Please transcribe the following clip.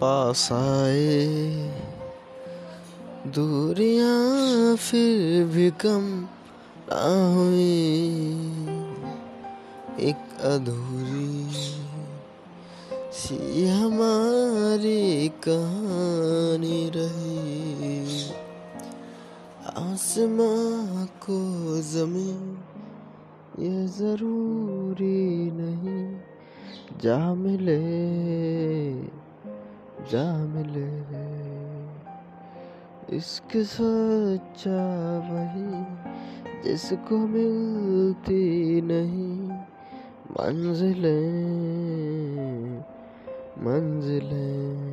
पास आए। दूरियाँ फिर भी कम ना हुई। एक अधूरी सी हमारी कहानी रही। आसमां को ज़मीन ये ज़रूरी नहीं, जा मिले। जा मिले इश्क सच्चा वही जिसको मिलती नहीं। मंजिलें मंजिलें।